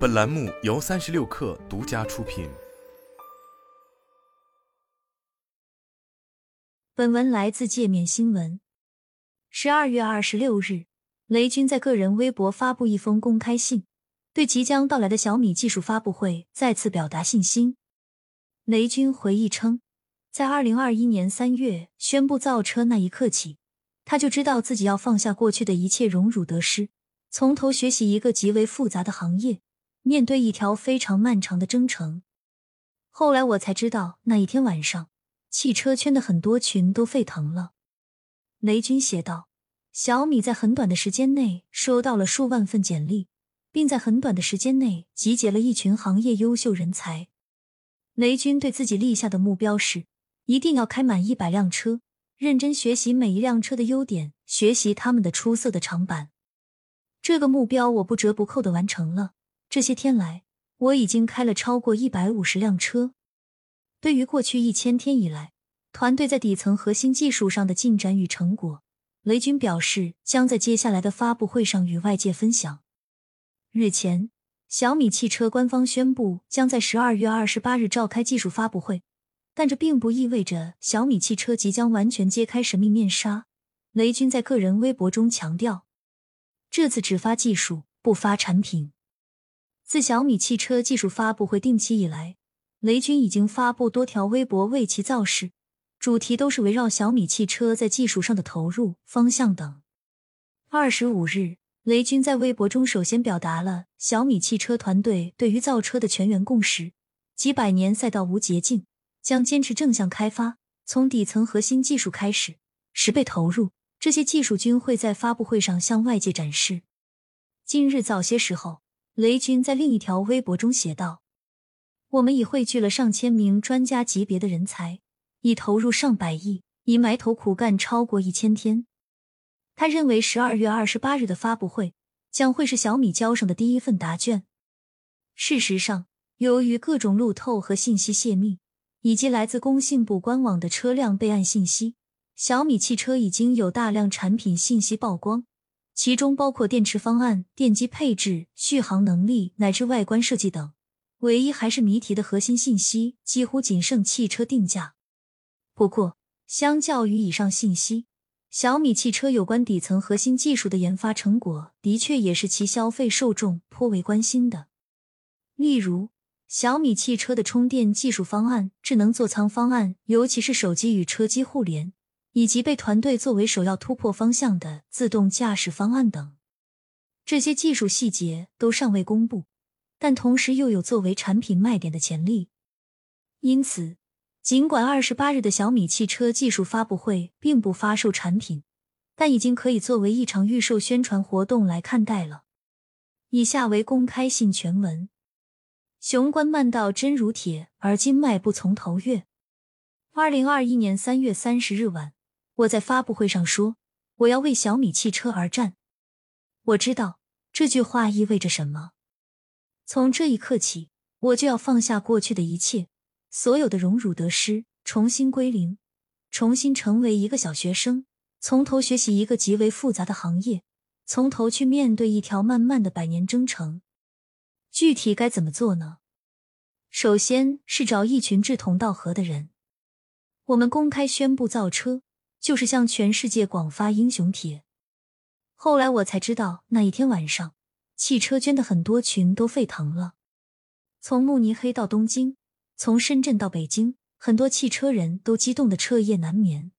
本栏目由三十六氪独家出品。本文来自界面新闻。十二月二十六日，雷军在个人微博发布一封公开信，对即将到来的小米技术发布会再次表达信心。雷军回忆称，在二零二一年三月宣布造车那一刻起，他就知道自己要放下过去的一切荣辱得失。从头学习一个极为复杂的行业，面对一条非常漫长的征程。后来我才知道，那一天晚上，汽车圈的很多群都沸腾了。雷军写道：“小米在很短的时间内收到了数万份简历，并在很短的时间内集结了一群行业优秀人才。雷军对自己立下的目标是，一定要开满一百辆车，认真学习每一辆车的优点，学习他们的出色的长板。”这个目标我不折不扣的完成了。这些天来，我已经开了超过一百五十辆车。对于过去一千天以来团队在底层核心技术上的进展与成果，雷军表示将在接下来的发布会上与外界分享。日前，小米汽车官方宣布将在十二月二十八日召开技术发布会，但这并不意味着小米汽车即将完全揭开神秘面纱。雷军在个人微博中强调。这次只发技术，不发产品。自小米汽车技术发布会定期以来，雷军已经发布多条微博为其造势，主题都是围绕小米汽车在技术上的投入方向等。二十五日，雷军在微博中首先表达了小米汽车团队对于造车的全员共识：几百年赛道无捷径，将坚持正向开发，从底层核心技术开始，十倍投入。这些技术均会在发布会上向外界展示。今日早些时候，雷军在另一条微博中写道：“我们已汇聚了上千名专家级别的人才，已投入上百亿，已埋头苦干超过一千天。”他认为，十二月二十八日的发布会将会是小米交上的第一份答卷。事实上，由于各种路透和信息泄密，以及来自工信部官网的车辆备案信息。小米汽车已经有大量产品信息曝光，其中包括电池方案、电机配置、续航能力乃至外观设计等。唯一还是谜题的核心信息，几乎仅剩汽车定价。不过，相较于以上信息，小米汽车有关底层核心技术的研发成果，的确也是其消费受众颇为关心的。例如，小米汽车的充电技术方案、智能座舱方案，尤其是手机与车机互联。以及被团队作为首要突破方向的自动驾驶方案等，这些技术细节都尚未公布，但同时又有作为产品卖点的潜力。因此，尽管二十八日的小米汽车技术发布会并不发售产品，但已经可以作为一场预售宣传活动来看待了。以下为公开信全文：雄关漫道真如铁，而今迈步从头越。二零二一年三月三十日晚。我在发布会上说：“我要为小米汽车而战。”我知道这句话意味着什么。从这一刻起，我就要放下过去的一切，所有的荣辱得失，重新归零，重新成为一个小学生，从头学习一个极为复杂的行业，从头去面对一条漫漫的百年征程。具体该怎么做呢？首先是找一群志同道合的人。我们公开宣布造车。就是向全世界广发英雄帖。后来我才知道，那一天晚上，汽车圈的很多群都沸腾了。从慕尼黑到东京，从深圳到北京，很多汽车人都激动的彻夜难眠。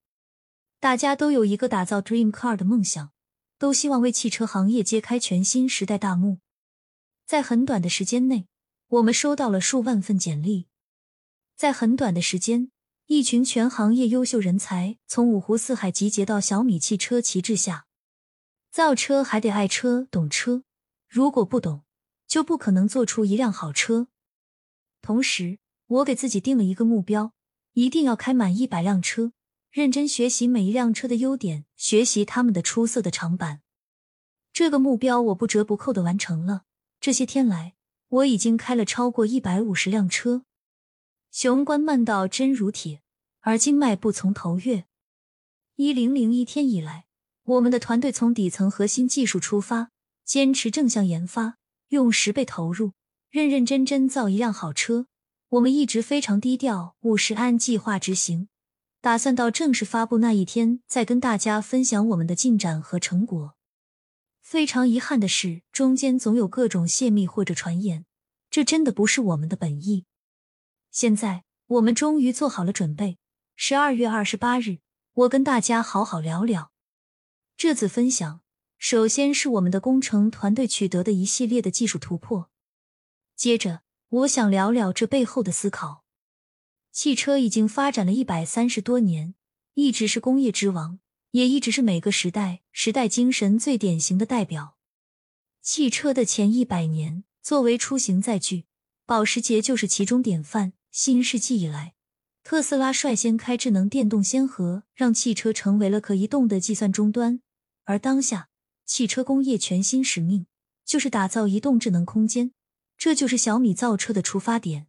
大家都有一个打造 Dream Car 的梦想，都希望为汽车行业揭开全新时代大幕。在很短的时间内，我们收到了数万份简历。在很短的时间。一群全行业优秀人才从五湖四海集结到小米汽车旗帜下，造车还得爱车懂车，如果不懂，就不可能做出一辆好车。同时，我给自己定了一个目标，一定要开满一百辆车，认真学习每一辆车的优点，学习他们的出色的长板。这个目标我不折不扣的完成了。这些天来，我已经开了超过一百五十辆车。雄关漫道真如铁，而今迈步从头越。一零零一天以来，我们的团队从底层核心技术出发，坚持正向研发，用十倍投入，认认真真造一辆好车。我们一直非常低调，务实按计划执行，打算到正式发布那一天再跟大家分享我们的进展和成果。非常遗憾的是，中间总有各种泄密或者传言，这真的不是我们的本意。现在我们终于做好了准备，十二月二十八日，我跟大家好好聊聊。这次分享，首先是我们的工程团队取得的一系列的技术突破，接着我想聊聊这背后的思考。汽车已经发展了一百三十多年，一直是工业之王。也一直是每个时代时代精神最典型的代表。汽车的前一百年，作为出行载具，保时捷就是其中典范。新世纪以来，特斯拉率先开智能电动先河，让汽车成为了可移动的计算终端。而当下，汽车工业全新使命就是打造移动智能空间，这就是小米造车的出发点。